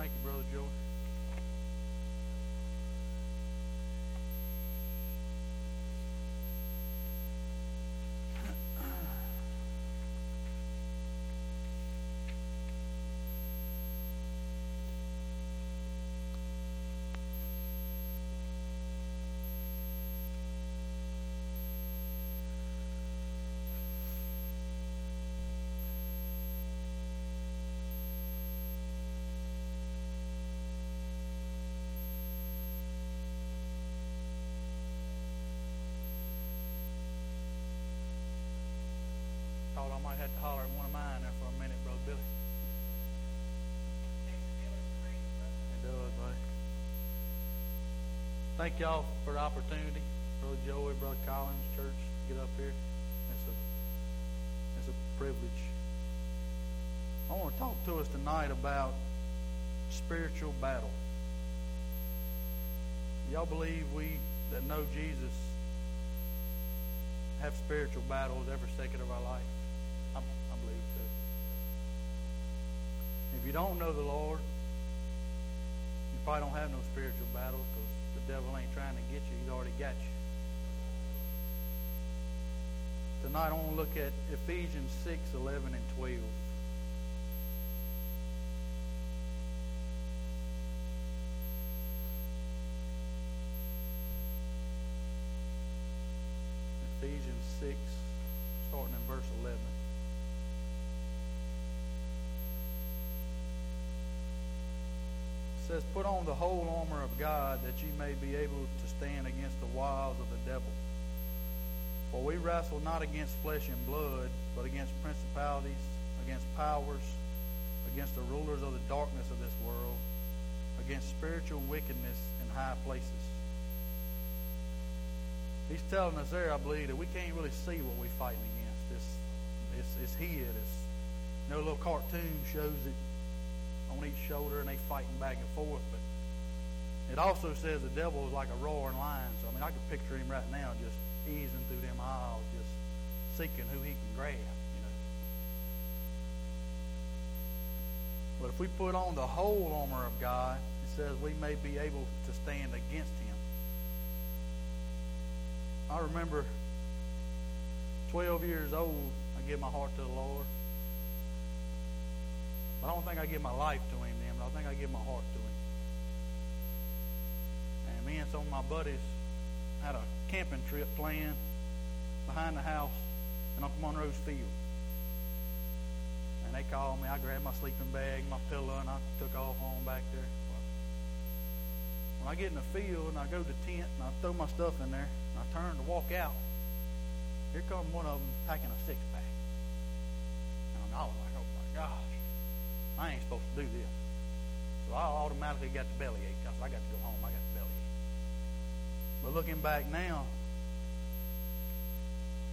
Thank you, Brother Joey. Thought I might have to holler at one of mine there for a minute, Brother Billy. It does, buddy. Thank y'all for the opportunity. Brother Joey, Brother Collins, church, get up here. It's a it's a privilege. I want to talk to us tonight about spiritual battle. Y'all believe we that know Jesus have spiritual battles every second of our life? You don't know the Lord, you probably don't have no spiritual battles because the devil ain't trying to get you. He's already got you. Tonight I want to look at Ephesians 6, 11, and 12. Ephesians 6, starting in verse 11. Says, Put on the whole armor of God that ye may be able to stand against the wiles of the devil. For we wrestle not against flesh and blood, but against principalities, against powers, against the rulers of the darkness of this world, against spiritual wickedness in high places. He's telling us there, I believe, that we can't really see what we're fighting against. It's, it's, it's hid. It's, a little cartoon shows it on each shoulder, and they fighting back and forth. But it also says the devil is like a roaring lion. So I mean, I can picture him right now, just easing through them aisles, just seeking who he can grab. You know. But if we put on the whole armor of God, it says we may be able to stand against him. I remember 12 years old, I gave my heart to the Lord. But I don't think I give my life to Him then, but I think I give my heart to Him. And me and some of my buddies had a camping trip planned behind the house in Uncle Monroe's field. And they called me. I grabbed my sleeping bag, my pillow, and I took off on back there. When I get in the field and I go to the tent and I throw my stuff in there, and I turn to walk out, here comes one of them packing a six pack. And I was like, oh my gosh, I ain't supposed to do this. So I automatically got the bellyache. Said, I got to go home. I got the bellyache. But looking back now,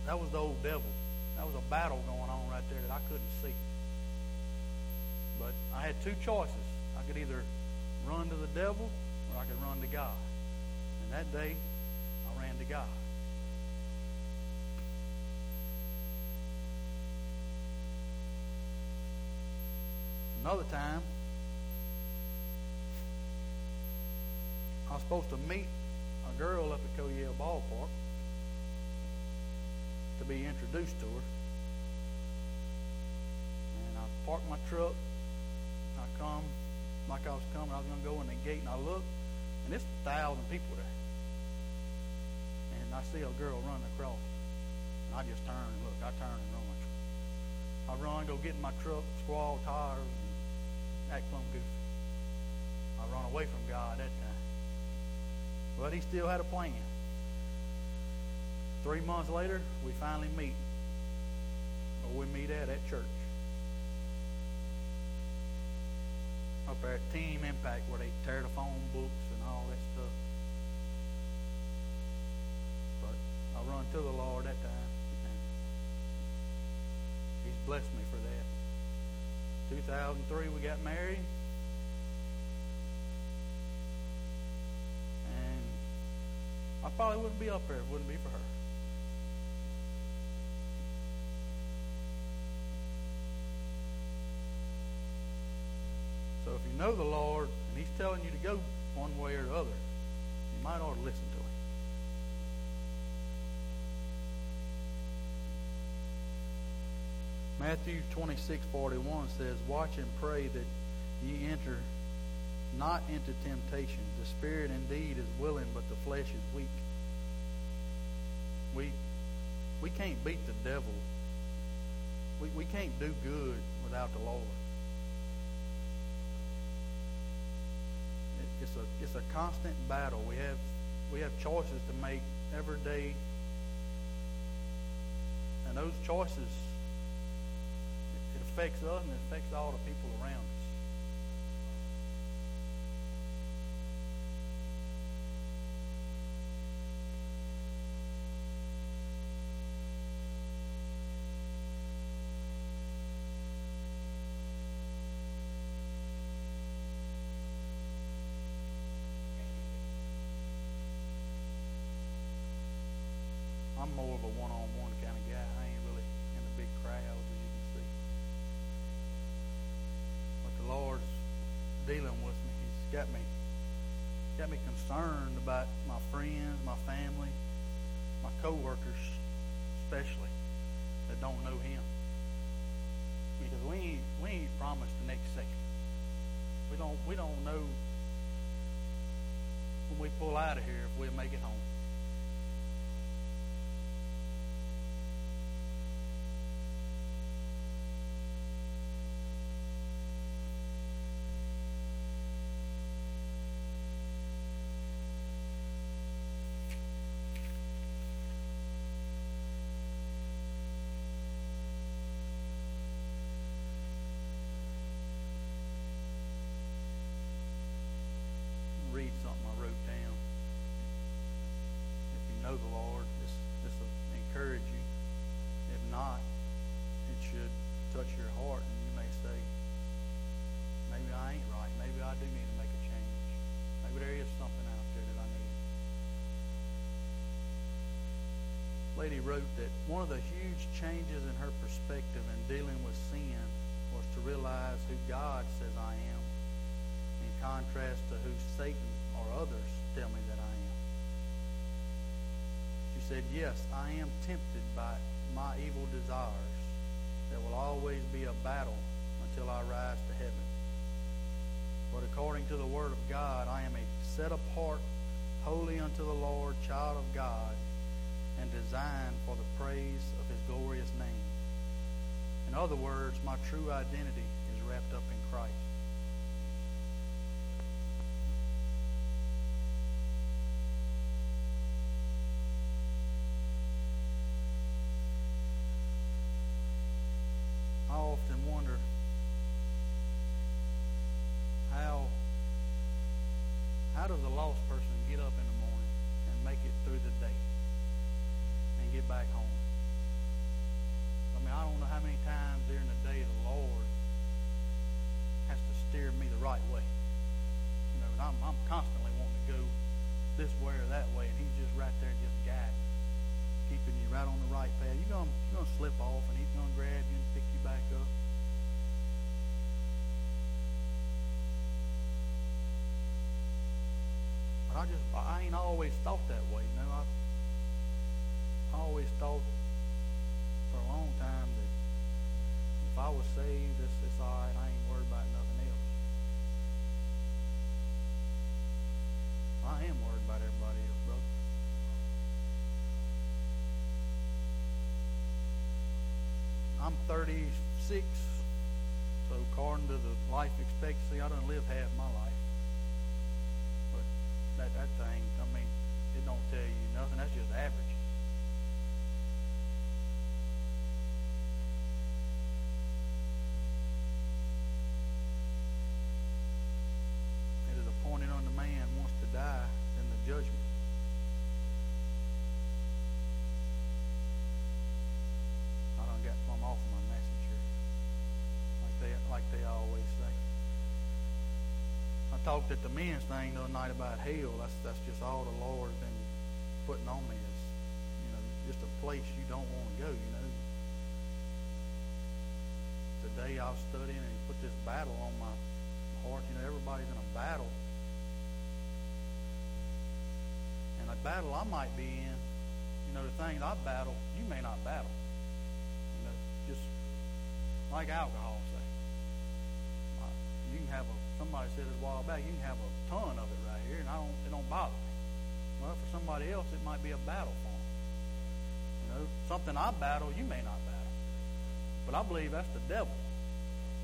that was the old devil. That was a battle going on right there that I couldn't see. But I had two choices. I could either run to the devil or I could run to God. And that day, I ran to God. Another time, I was supposed to meet a girl up at Coyell Ballpark to be introduced to her. And I parked my truck. I come like I was coming. I was going to go in the gate, and I look, and it's a thousand people there. And I see a girl running across. And I just turn and look. I turn and run. I run, go get in my truck, squall tires, act plumb goofy. I run away from God that time. But he still had a plan. Three months later, we finally meet. Or we meet at at church. Up there at Team Impact where they tear the phone books and all that stuff. But I run to the Lord that time. He's blessed me. 2003 we got married. And I probably wouldn't be up there if it wouldn't be for her. So if you know the Lord and He's telling you to go one way or the other, you might ought to listen Matthew 26, 41 says, Watch and pray that ye enter not into temptation. The spirit indeed is willing, but the flesh is weak. We, we can't beat the devil. We, we can't do good without the Lord. It, it's a it's a constant battle. We have we have choices to make every day, and those choices affects us and it affects all the people around us. I'm more of a one-on-one kind of guy. I ain't really in the big crowd. Lord's dealing with me. He's got me got me concerned about my friends, my family, my coworkers, especially that don't know Him. Because we ain't we ain't promised the next second. We don't we don't know when we pull out of here if we'll make it home. Lady wrote that one of the huge changes in her perspective in dealing with sin was to realize who God says I am in contrast to who Satan or others tell me that I am. She said, Yes, I am tempted by my evil desires. There will always be a battle until I rise to heaven. But according to the Word of God, I am a set apart, holy unto the Lord, child of God and designed for the praise of his glorious name. In other words, my true identity is wrapped up in Christ. Right there, just guiding, keeping you right on the right path. You're gonna you're gonna slip off, and He's gonna grab you and pick you back up. But I just I ain't always thought that way. You know, I I always thought for a long time that if I was saved, it's, it's all right. I ain't worried about nothing else. I am worried about everybody else, I'm 36, so according to the life expectancy, I don't live half my life. But that, that thing, I mean, it don't tell you nothing. That's just average. Talked at the men's thing the other night about hell. That's that's just all the Lord's been putting on me is, you know, just a place you don't want to go. You know. Today I was studying and put this battle on my heart. You know, everybody's in a battle. And a battle I might be in, you know, the things I battle, you may not battle. You know, just like alcohol, say. You can have a, somebody said it a while back, you can have a ton of it right here, and I don't, it don't bother me. Well, for somebody else, it might be a battle for them. You know, something I battle, you may not battle. But I believe that's the devil.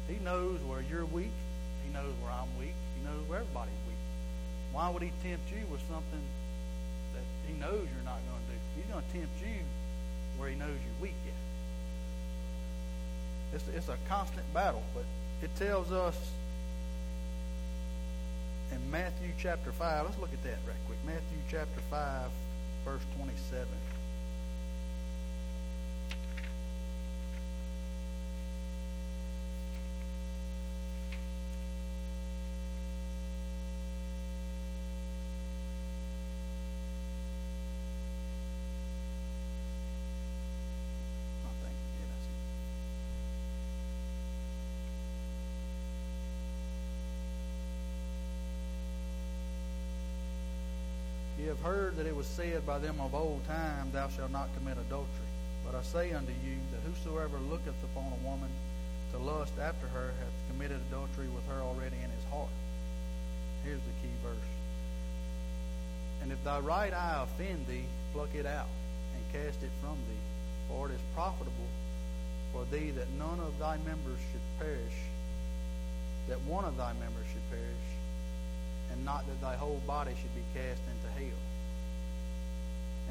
He knows where you're weak. He knows where I'm weak. He knows where everybody's weak. Why would he tempt you with something that he knows you're not going to do? He's going to tempt you where he knows you're weak at. It's, it's a constant battle, but it tells us in Matthew chapter 5, let's look at that right quick. Matthew chapter 5, verse 27. Ye have heard that it was said by them of old time, Thou shalt not commit adultery. But I say unto you that whosoever looketh upon a woman to lust after her hath committed adultery with her already in his heart. Here's the key verse. And if thy right eye offend thee, pluck it out and cast it from thee. For it is profitable for thee that none of thy members should perish, that one of thy members should perish, and not that thy whole body should be cast into.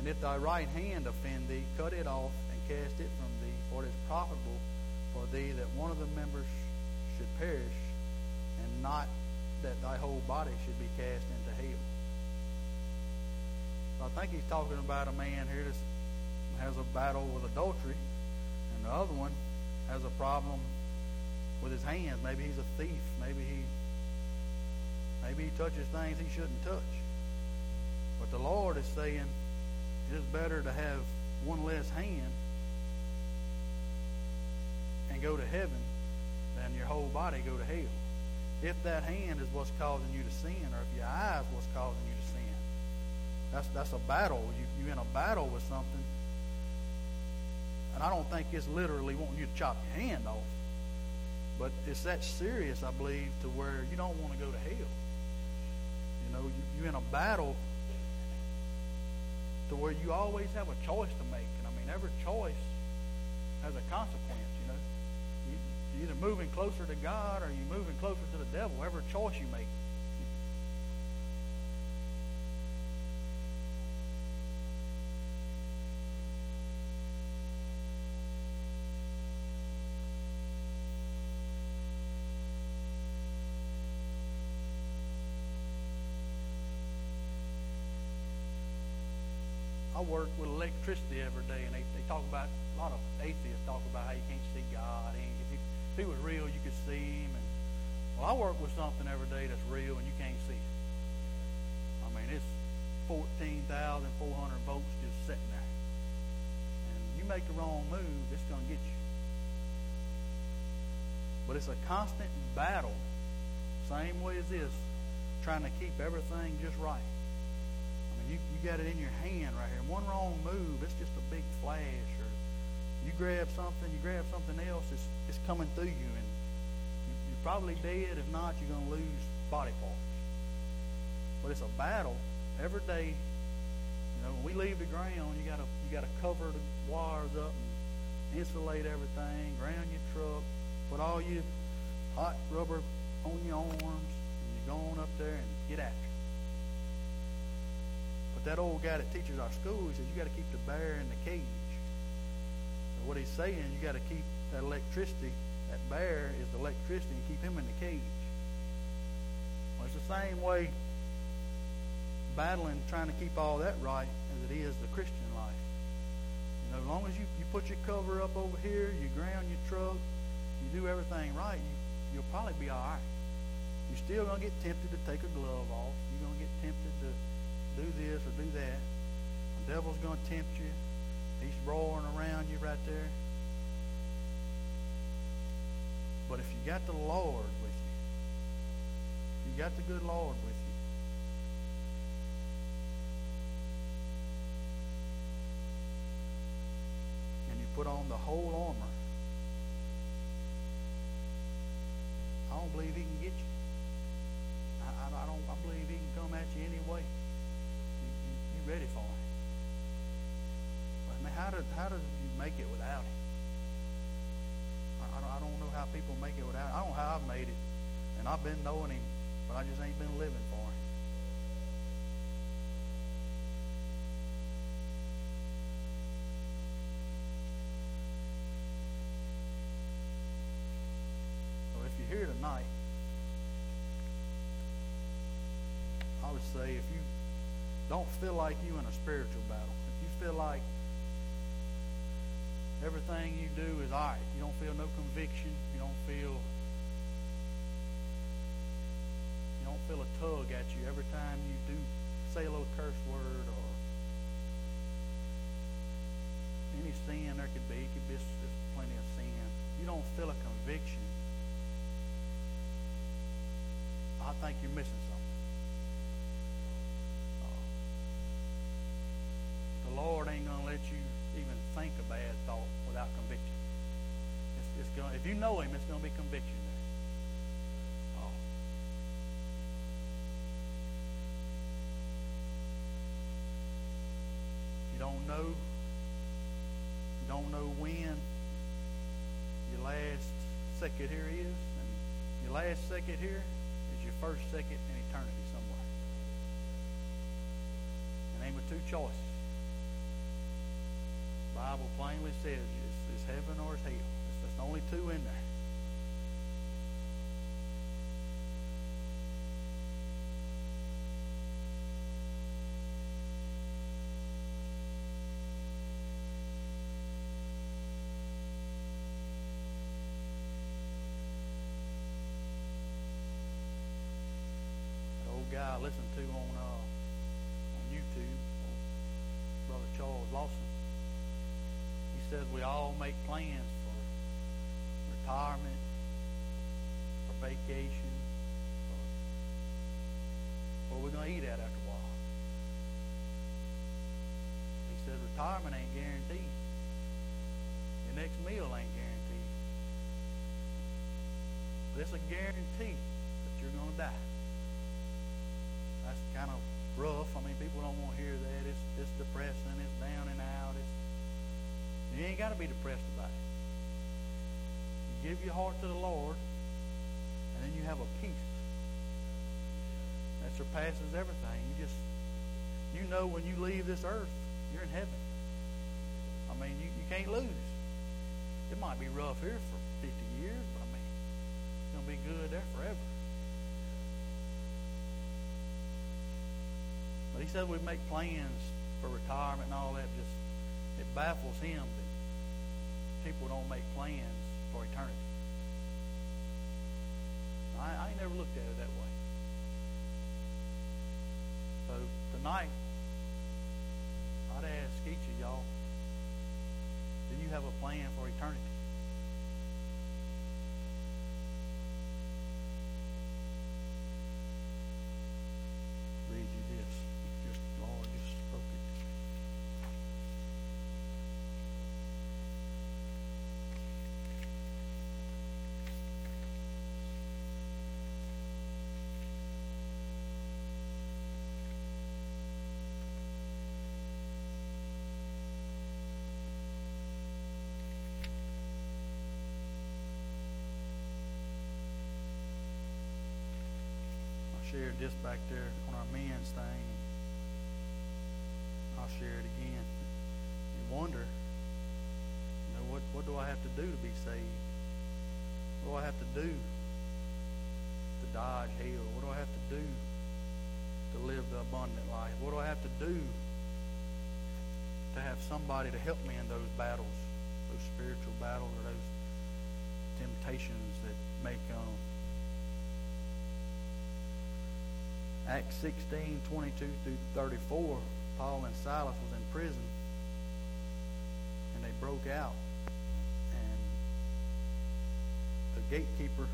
And if thy right hand offend thee, cut it off and cast it from thee, for it is profitable for thee that one of the members should perish, and not that thy whole body should be cast into hell. So I think he's talking about a man here that has a battle with adultery, and the other one has a problem with his hands. Maybe he's a thief. Maybe he Maybe he touches things he shouldn't touch. But the Lord is saying is better to have one less hand and go to heaven than your whole body go to hell. If that hand is what's causing you to sin, or if your eye is what's causing you to sin, that's that's a battle. You, you're in a battle with something. And I don't think it's literally wanting you to chop your hand off. But it's that serious, I believe, to where you don't want to go to hell. You know, you, you're in a battle to where you always have a choice to make. And I mean, every choice has a consequence, you know. You, you're either moving closer to God or you're moving closer to the devil. Every choice you make work with electricity every day, and they, they talk about a lot of atheists talk about how you can't see God. And if, if he was real, you could see him. And well, I work with something every day that's real, and you can't see it. I mean, it's fourteen thousand four hundred volts just sitting there, and you make the wrong move, it's going to get you. But it's a constant battle, same way as this, trying to keep everything just right you, you got it in your hand right here. One wrong move, it's just a big flash. Or you grab something, you grab something else, it's, it's coming through you. And you, you're probably dead. If not, you're going to lose body parts. But it's a battle every day. You know, when we leave the ground, you gotta you gotta cover the wires up and insulate everything, ground your truck, put all your hot rubber on your arms, and you go on up there and get after. But that old guy that teaches our school, he says you got to keep the bear in the cage. So what he's saying, you got to keep that electricity. That bear is the electricity. You keep him in the cage. Well, it's the same way battling, trying to keep all that right as it is the Christian life. You know, as long as you, you put your cover up over here, you ground your truck, you do everything right, you, you'll probably be all right. You're still going to get tempted to take a glove off. You're going to get tempted to do this or do that. The devil's going to tempt you. He's roaring around you right there. But if you got the Lord with you, you got the good Lord with you. And you put on the whole armor. I don't believe he can get you. I, I, I don't. I believe he can come at you anyway. Ready for him? But I mean, how does how does you make it without him? I, I, don't, I don't know how people make it without. I don't know how I've made it, and I've been knowing him, but I just ain't been living for him. So if you're here tonight, I would say if you don't feel like you in a spiritual battle, if you feel like everything you do is all right, you don't feel no conviction, you don't feel you don't feel a tug at you every time you do say a little curse word or any sin there could be, it could be just plenty of sin. You don't feel a conviction. I think you're missing something. Uh, Lord ain't gonna let you even think a bad thought without conviction. It's, it's gonna, if you know Him, it's gonna be conviction there. Oh. You don't know. You don't know when your last second here is, and your last second here is your first second in eternity somewhere. And ain't but two choices. Bible plainly says it's, it's heaven or it's hell. It's, there's only two in there. Guy I listened to on uh, on YouTube, Brother Charles Lawson. Says we all make plans for retirement, for vacation, for where we're going to eat at after a while. He says retirement ain't guaranteed. Your next meal ain't guaranteed. But it's a guarantee that you're going to die. That's kind of rough. I mean, people don't want to hear that. It's, it's depressing. It's down and out. You ain't got to be depressed about it. You give your heart to the Lord, and then you have a peace that surpasses everything. You just, you know when you leave this earth, you're in heaven. I mean, you, you can't lose. It might be rough here for 50 years, but I mean, it's going to be good there forever. But he said we make plans for retirement and all that. Just it baffles him people don't make plans for eternity. I, I never looked at it that way. So tonight, I'd ask each of y'all, do you have a plan for eternity? Read you this. Just Lord just spoke it. I shared this back there on our men's thing. I'll share it again. You wonder, you know, what, what do I have to do to be saved? What do I have to do to dodge hell? What do I have to do to live the abundant life? What do I have to do to have somebody to help me in those battles, those spiritual battles or those temptations that may come? Acts 16, 22 through 34, Paul and Silas was in prison, and they broke out, and the gatekeeper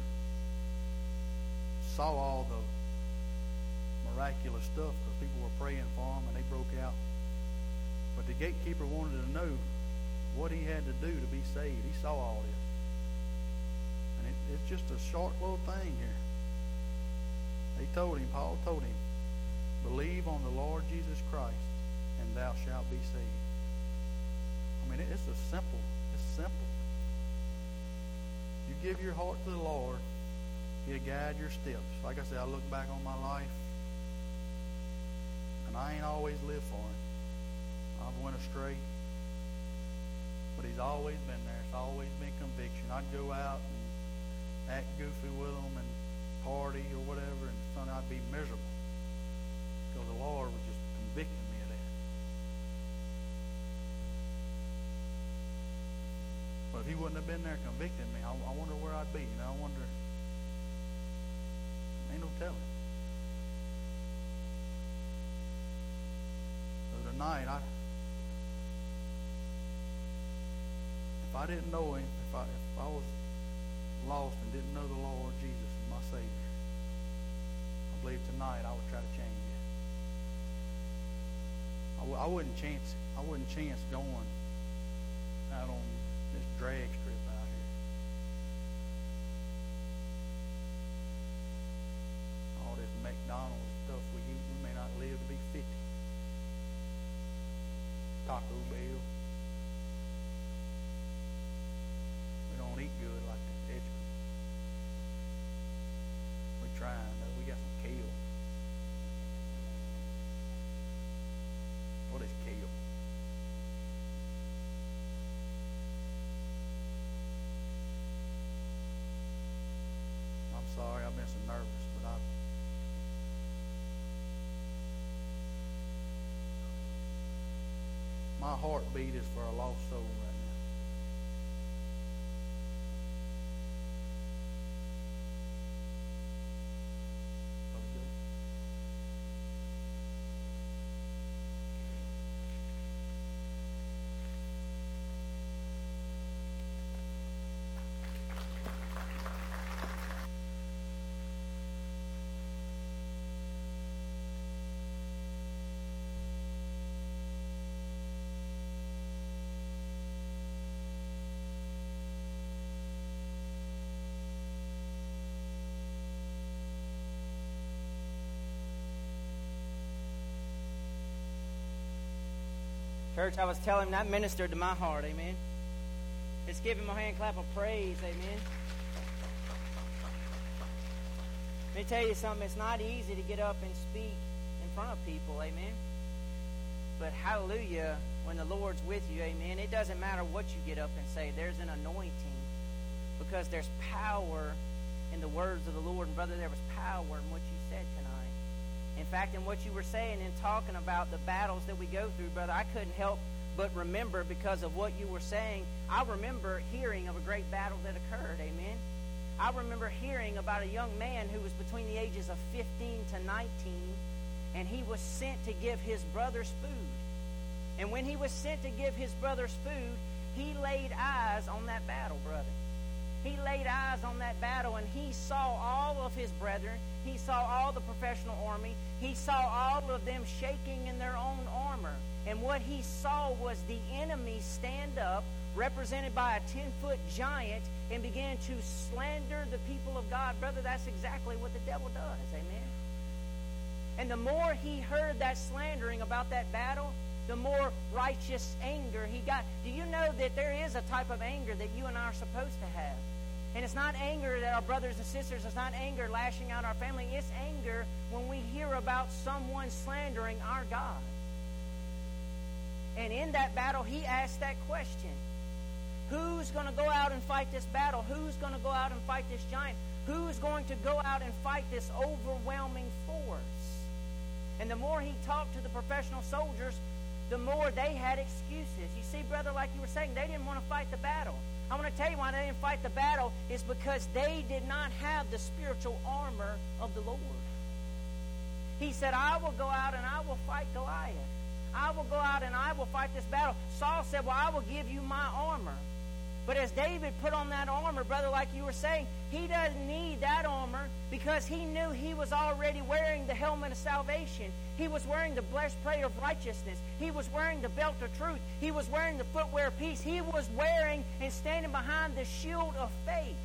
saw all the miraculous stuff because people were praying for him and they broke out. But the gatekeeper wanted to know what he had to do to be saved. He saw all this. And it, it's just a short little thing here. They told him, Paul told him, believe on the Lord Jesus Christ and thou shalt be saved. I mean, it's a simple, it's simple. You give your heart to the Lord, He'll guide your steps. Like I said, I look back on my life, and I ain't always lived for Him. I've went astray, but He's always been there. It's always been conviction. I'd go out and act goofy with them and party or whatever, and son, I'd be miserable because the Lord was just convicting me of that. But if He wouldn't have been there convicting me, I, I wonder where I'd be. You know, I wonder. Ain't no telling. So tonight, I if I didn't know Him, if I if I was lost and didn't know the Lord Jesus as my Savior, believe tonight I would try to change it. I w- I wouldn't chance I wouldn't chance going out on this drag strip heartbeat is for a lost soul Church, I was telling him that ministered to my heart, amen. Let's give him a hand clap of praise, amen. Let me tell you something, it's not easy to get up and speak in front of people, amen. But hallelujah, when the Lord's with you, amen, it doesn't matter what you get up and say, there's an anointing because there's power in the words of the Lord. And brother, there was power in what you fact, in what you were saying and talking about the battles that we go through, brother, I couldn't help but remember because of what you were saying. I remember hearing of a great battle that occurred. Amen. I remember hearing about a young man who was between the ages of 15 to 19, and he was sent to give his brothers food. And when he was sent to give his brothers food, he laid eyes on that battle, brother. He laid eyes on that battle and he saw all of his brethren. He saw all the professional army. He saw all of them shaking in their own armor. And what he saw was the enemy stand up, represented by a 10 foot giant, and began to slander the people of God. Brother, that's exactly what the devil does. Amen. And the more he heard that slandering about that battle, the more righteous anger he got. Do you know that there is a type of anger that you and I are supposed to have? And it's not anger at our brothers and sisters. It's not anger lashing out our family. It's anger when we hear about someone slandering our God. And in that battle, he asked that question Who's going to go out and fight this battle? Who's going to go out and fight this giant? Who's going to go out and fight this overwhelming force? And the more he talked to the professional soldiers, the more they had excuses. You see, brother, like you were saying, they didn't want to fight the battle. I want to tell you why they didn't fight the battle is because they did not have the spiritual armor of the Lord. He said, I will go out and I will fight Goliath. I will go out and I will fight this battle. Saul said, Well, I will give you my armor. But as David put on that armor, brother, like you were saying, he doesn't need that armor because he knew he was already wearing the helmet of salvation. He was wearing the breastplate of righteousness. He was wearing the belt of truth. He was wearing the footwear of peace. He was wearing and standing behind the shield of faith.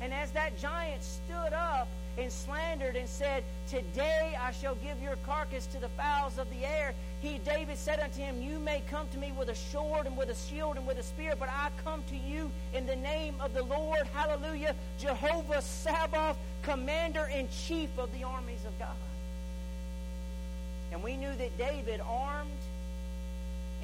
And as that giant stood up and slandered and said, Today I shall give your carcass to the fowls of the air. He, David, said unto him, You may come to me with a sword and with a shield and with a spear, but I come to you in the name of the Lord, hallelujah, Jehovah Sabaoth, commander in chief of the armies of God. And we knew that David, armed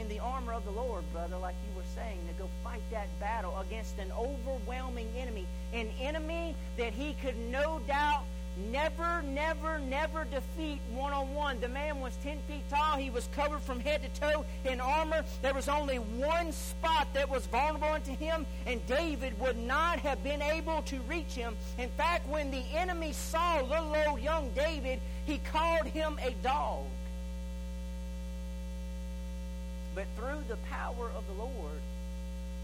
in the armor of the Lord, brother, like you were saying, to go fight that battle against an overwhelming enemy. An enemy that he could no doubt never, never, never defeat one on one. The man was 10 feet tall. He was covered from head to toe in armor. There was only one spot that was vulnerable unto him, and David would not have been able to reach him. In fact, when the enemy saw little old young David, he called him a dog. But through the power of the Lord,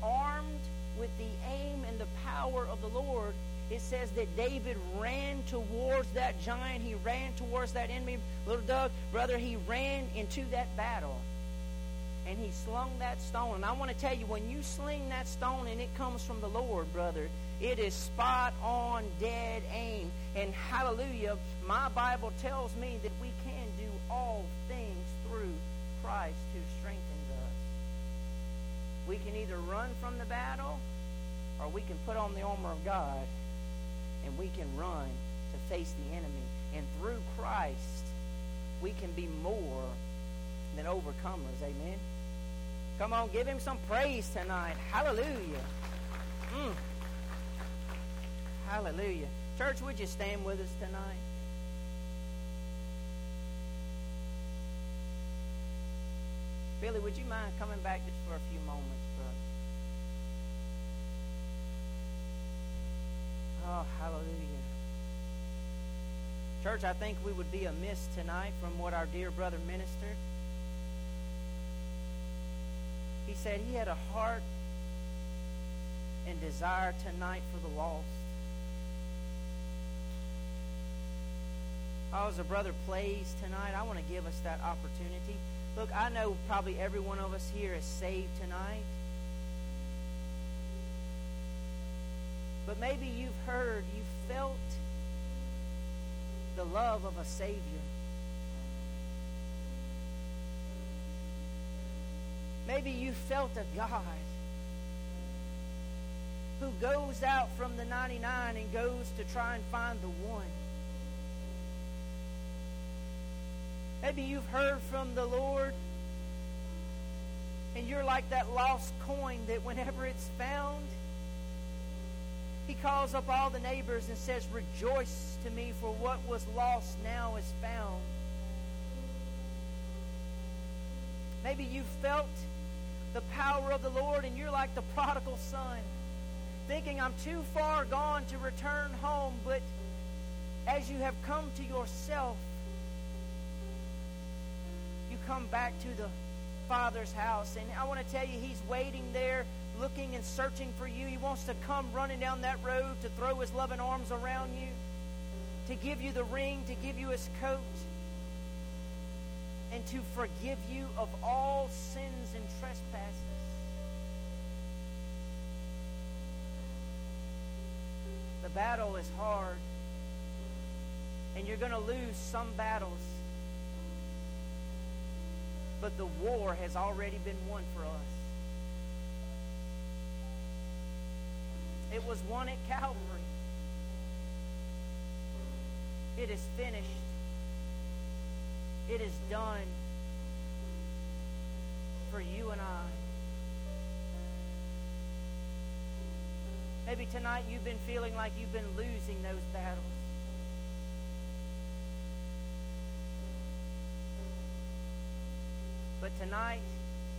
armed with the aim and the power of the Lord, it says that David ran towards that giant. He ran towards that enemy. Little Doug, brother, he ran into that battle. And he slung that stone. And I want to tell you, when you sling that stone and it comes from the Lord, brother, it is spot on, dead aim. And hallelujah, my Bible tells me that we can do all things through Christ. We can either run from the battle or we can put on the armor of God and we can run to face the enemy. And through Christ, we can be more than overcomers. Amen. Come on, give him some praise tonight. Hallelujah. Mm. Hallelujah. Church, would you stand with us tonight? Billy, would you mind coming back just for a few moments, brother? Oh, hallelujah. Church, I think we would be amiss tonight from what our dear brother ministered. He said he had a heart and desire tonight for the lost. Oh, as a brother plays tonight, I want to give us that opportunity. Look, I know probably every one of us here is saved tonight. But maybe you've heard, you've felt the love of a Savior. Maybe you felt a God who goes out from the 99 and goes to try and find the one. Maybe you've heard from the Lord and you're like that lost coin that whenever it's found, he calls up all the neighbors and says, Rejoice to me, for what was lost now is found. Maybe you felt the power of the Lord and you're like the prodigal son, thinking, I'm too far gone to return home. But as you have come to yourself, you come back to the Father's house. And I want to tell you, He's waiting there, looking and searching for you. He wants to come running down that road to throw His loving arms around you, to give you the ring, to give you His coat, and to forgive you of all sins and trespasses. The battle is hard, and you're going to lose some battles but the war has already been won for us. It was won at Calvary. It is finished. It is done for you and I. Maybe tonight you've been feeling like you've been losing those battles. But tonight,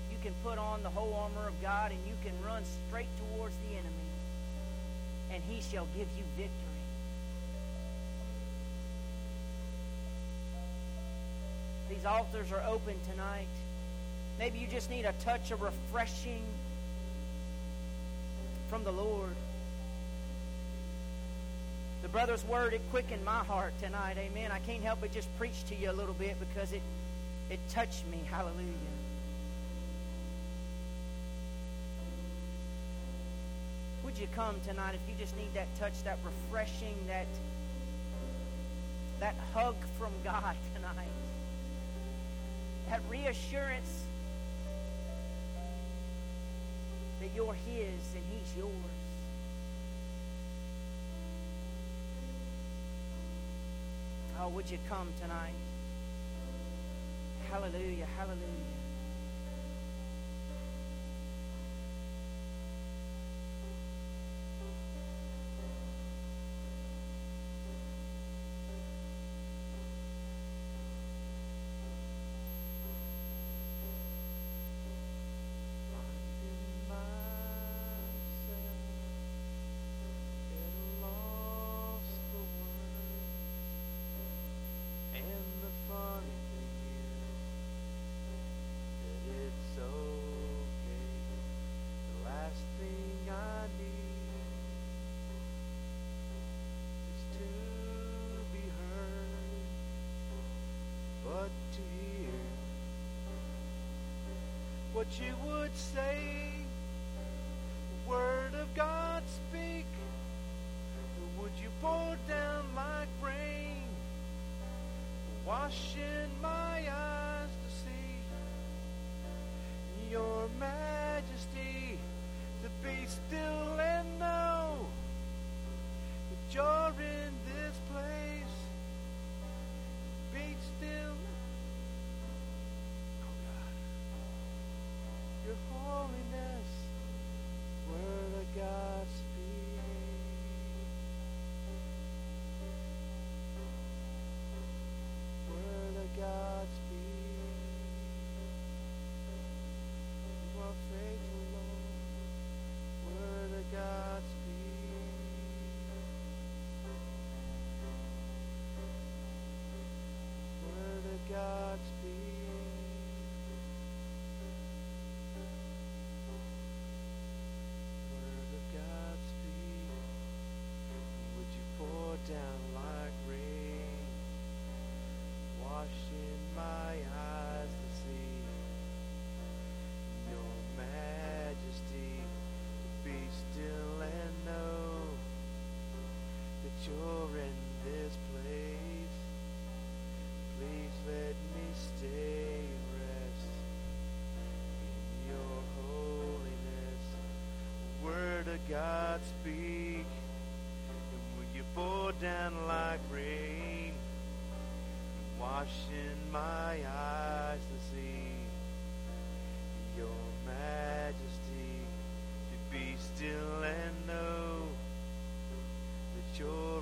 you can put on the whole armor of God and you can run straight towards the enemy, and he shall give you victory. These altars are open tonight. Maybe you just need a touch of refreshing from the Lord. The brother's word, it quickened my heart tonight. Amen. I can't help but just preach to you a little bit because it, it touched me. Hallelujah. Would you come tonight if you just need that touch, that refreshing, that that hug from God tonight? That reassurance that you're His and He's yours. Oh, would you come tonight? Hallelujah, hallelujah. What you would say. The Word of God speak. Would you pour down like rain, washing my eyes to see your majesty, to be still and know that you're in your holiness, word of God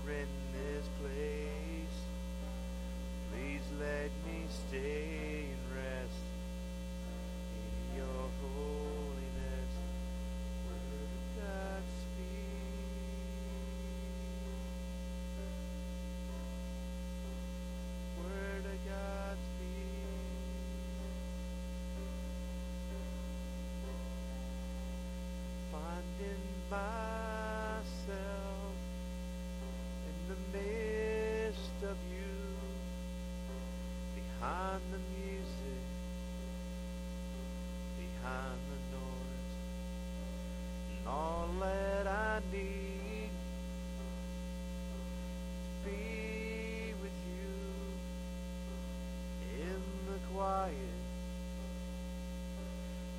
that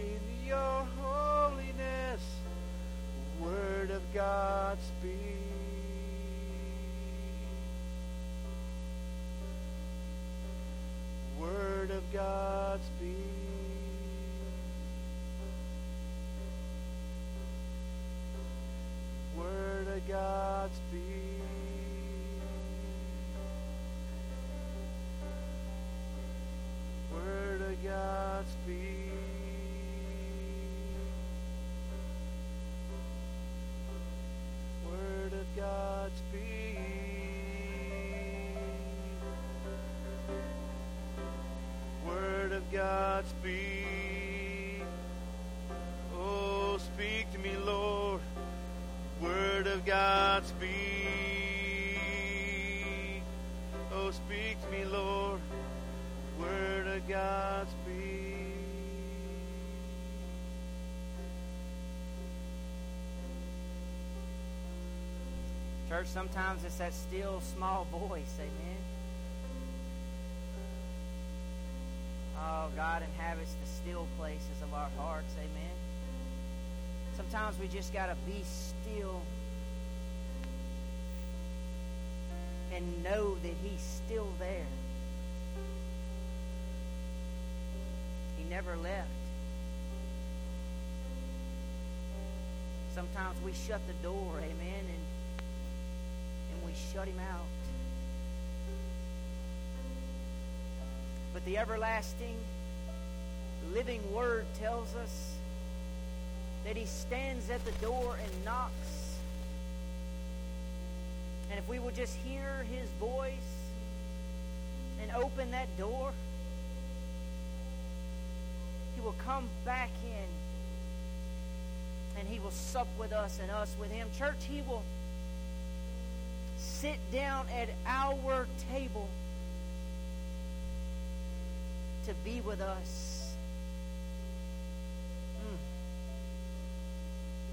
in your holiness. Word of God, speak. Word of God, speak. Word of God, speak. Word of God, speak. God speak. Oh, speak to me, Lord. Word of God speak. Oh, speak to me, Lord. Word of God speak. Church, sometimes it's that still small voice. Amen. God inhabits the still places of our hearts. Amen. Sometimes we just got to be still and know that He's still there. He never left. Sometimes we shut the door, amen, and and we shut him out. But the everlasting living word tells us that he stands at the door and knocks. And if we will just hear his voice and open that door, he will come back in and he will sup with us and us with him. Church, he will sit down at our table to be with us. Mm.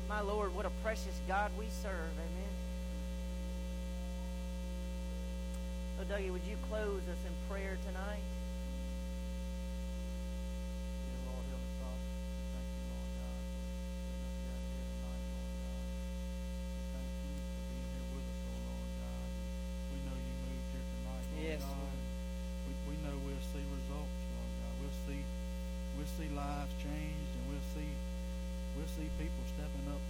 My Lord, what a precious God we serve. Amen. So, Dougie, would you close us in prayer tonight? Dear Lord, Heavenly Father, thank you, Lord God, for letting us gather here tonight, Lord God. We thank you for being here with us, oh Lord God. We know you moved here tonight, Lord Yes, God. Lord. We, we know we'll see results, Lord God. We'll see we'll see lives changed see people stepping up,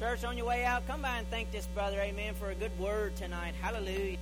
Church, on your way out, come by and thank this brother, amen, for a good word tonight. Hallelujah.